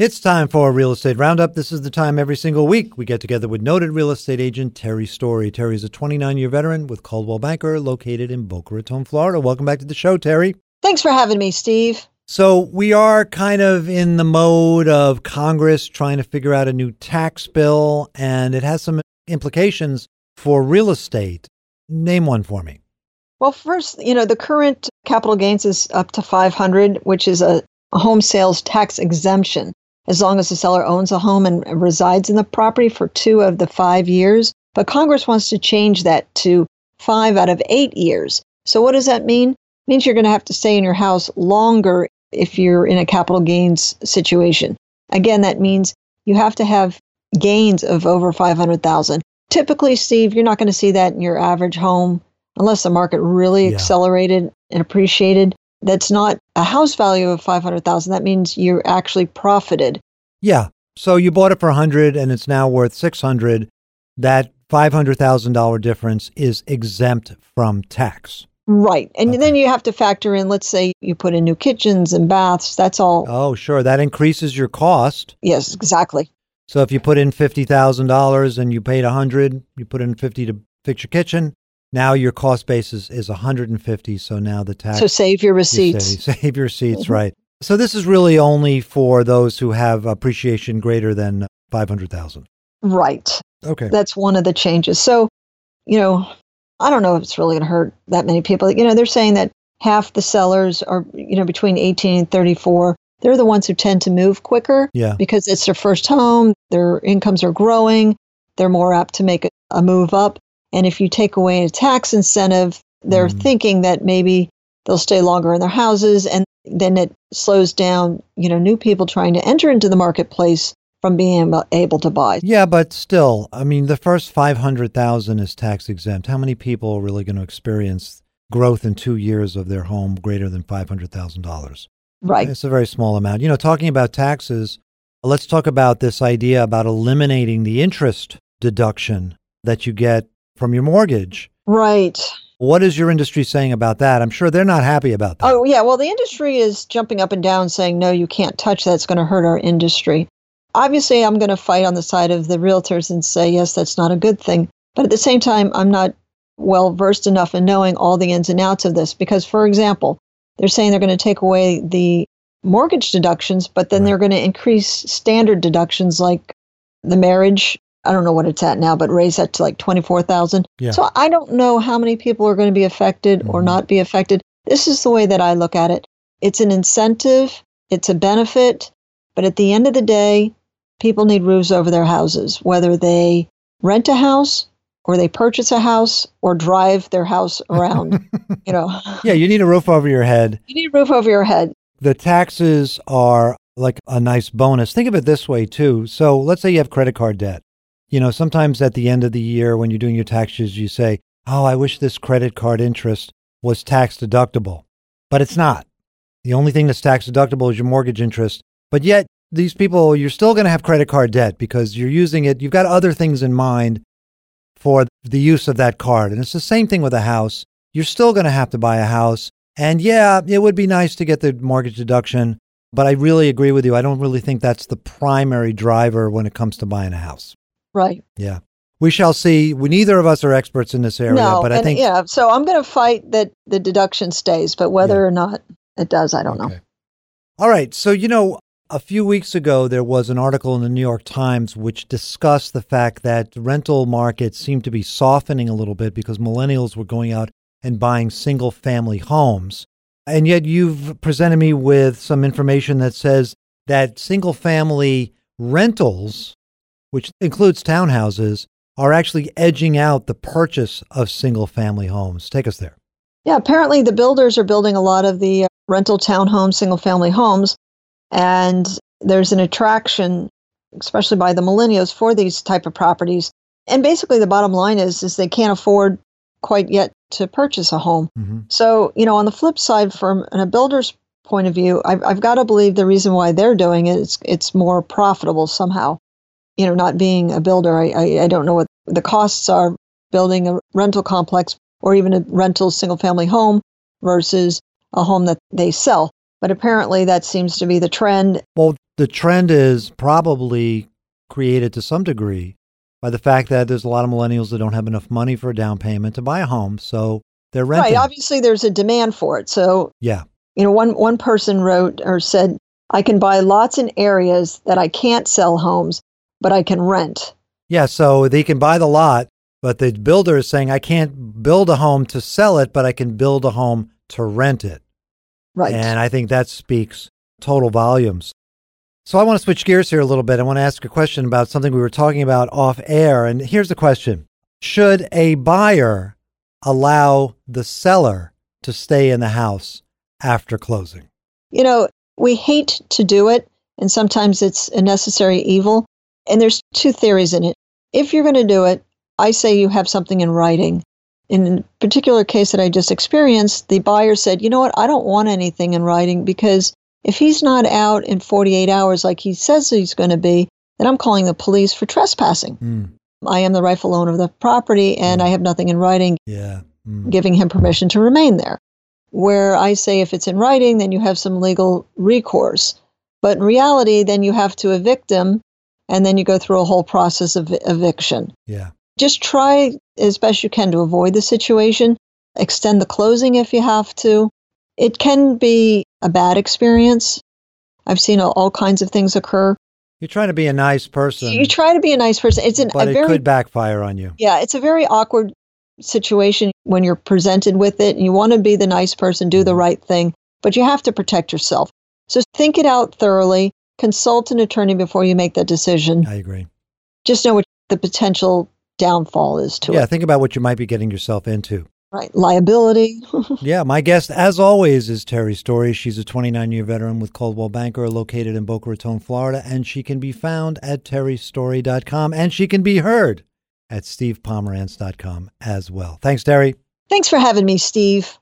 It's time for a real estate roundup. This is the time every single week we get together with noted real estate agent Terry Story. Terry is a 29 year veteran with Coldwell Banker located in Boca Raton, Florida. Welcome back to the show, Terry. Thanks for having me, Steve. So, we are kind of in the mode of Congress trying to figure out a new tax bill, and it has some implications for real estate. Name one for me. Well, first, you know, the current capital gains is up to 500, which is a home sales tax exemption as long as the seller owns a home and resides in the property for two of the five years. But Congress wants to change that to five out of eight years. So, what does that mean? It means you're going to have to stay in your house longer if you're in a capital gains situation. Again, that means you have to have gains of over 500,000. Typically, Steve, you're not going to see that in your average home unless the market really yeah. accelerated and appreciated that's not a house value of 500,000. That means you actually profited. Yeah. So you bought it for 100 and it's now worth 600. That $500,000 difference is exempt from tax. Right. And okay. then you have to factor in, let's say you put in new kitchens and baths. That's all. Oh, sure. That increases your cost. Yes, exactly. So if you put in $50,000 and you paid 100, you put in 50 to fix your kitchen, now your cost basis is 150. So now the tax. So save your receipts. You save, save your receipts, mm-hmm. right? So this is really only for those who have appreciation greater than 500,000. Right. Okay. That's one of the changes. So, you know, I don't know if it's really going to hurt that many people. You know, they're saying that half the sellers are, you know, between 18 and 34. They're the ones who tend to move quicker yeah. because it's their first home, their incomes are growing, they're more apt to make a, a move up. And if you take away a tax incentive, they're mm. thinking that maybe they'll stay longer in their houses and then it slows down, you know, new people trying to enter into the marketplace from being able to buy. Yeah, but still, I mean, the first 500,000 is tax exempt. How many people are really going to experience growth in 2 years of their home greater than $500,000? Right. It's a very small amount. You know, talking about taxes, let's talk about this idea about eliminating the interest deduction that you get from your mortgage. Right. What is your industry saying about that? I'm sure they're not happy about that. Oh, yeah. Well, the industry is jumping up and down saying, no, you can't touch that. It's going to hurt our industry. Obviously, I'm going to fight on the side of the realtors and say, yes, that's not a good thing. But at the same time, I'm not well versed enough in knowing all the ins and outs of this. Because, for example, they're saying they're going to take away the mortgage deductions, but then right. they're going to increase standard deductions like the marriage I don't know what it's at now, but raise that to like 24,000. Yeah. So I don't know how many people are going to be affected mm-hmm. or not be affected. This is the way that I look at it. It's an incentive, it's a benefit, but at the end of the day, people need roofs over their houses, whether they rent a house or they purchase a house or drive their house around, you know. Yeah, you need a roof over your head. You need a roof over your head. The taxes are like a nice bonus. Think of it this way too. So, let's say you have credit card debt you know, sometimes at the end of the year when you're doing your taxes, you say, Oh, I wish this credit card interest was tax deductible. But it's not. The only thing that's tax deductible is your mortgage interest. But yet, these people, you're still going to have credit card debt because you're using it. You've got other things in mind for the use of that card. And it's the same thing with a house. You're still going to have to buy a house. And yeah, it would be nice to get the mortgage deduction, but I really agree with you. I don't really think that's the primary driver when it comes to buying a house. Right. Yeah. We shall see. We neither of us are experts in this area, no, but I and, think yeah. So I'm going to fight that the deduction stays, but whether yeah. or not it does, I don't okay. know. All right. So you know, a few weeks ago there was an article in the New York Times which discussed the fact that rental markets seemed to be softening a little bit because millennials were going out and buying single family homes. And yet you've presented me with some information that says that single family rentals which includes townhouses, are actually edging out the purchase of single family homes. Take us there. Yeah, apparently the builders are building a lot of the uh, rental townhomes, single family homes, and there's an attraction, especially by the millennials, for these type of properties. And basically, the bottom line is is they can't afford quite yet to purchase a home. Mm-hmm. So, you know, on the flip side, from a builder's point of view, I've, I've got to believe the reason why they're doing it is it's more profitable somehow you know, not being a builder, I, I, I don't know what the costs are building a rental complex or even a rental single family home versus a home that they sell. But apparently that seems to be the trend. Well, the trend is probably created to some degree by the fact that there's a lot of millennials that don't have enough money for a down payment to buy a home, so they're renting. Right. Obviously, there's a demand for it. So yeah, you know, one one person wrote or said, "I can buy lots in areas that I can't sell homes, but I can rent." Yeah, so they can buy the lot, but the builder is saying, "I can't build a home to sell it, but I can build a home to rent it." Right. And I think that speaks total volumes. So I want to switch gears here a little bit. I want to ask a question about something we were talking about off air. And here's the question Should a buyer allow the seller to stay in the house after closing? You know, we hate to do it, and sometimes it's a necessary evil. And there's two theories in it. If you're going to do it, I say you have something in writing. In a particular case that I just experienced, the buyer said, You know what? I don't want anything in writing because if he's not out in 48 hours like he says he's going to be, then I'm calling the police for trespassing. Mm. I am the rightful owner of the property and Mm. I have nothing in writing Yeah. Mm. giving him permission to remain there. Where I say if it's in writing, then you have some legal recourse. But in reality, then you have to evict him and then you go through a whole process of eviction. Yeah. Just try as best you can to avoid the situation. Extend the closing if you have to. It can be a bad experience. I've seen all, kinds of things occur. You're trying to be a nice person, You try to be a nice person. It's an, but a it very could backfire on you. yeah, it's a very awkward situation when you're presented with it and you want to be the nice person, do the Mhm. right thing, but you have to protect yourself. So think it out thoroughly, consult an attorney before you make that decision. I agree. Just know what the potential downfall is to Yeah, it. Yeah, think about what you might be getting yourself into. Right. Liability. Yeah, my guest, as always, is Terry Story. She's a 29 year veteran with Coldwell Banker, located in Boca Raton, Florida, and she can be found at terrystory.com and she can be heard at stevepomerantz.com as well. Thanks, Terry. Thanks for having me, Steve.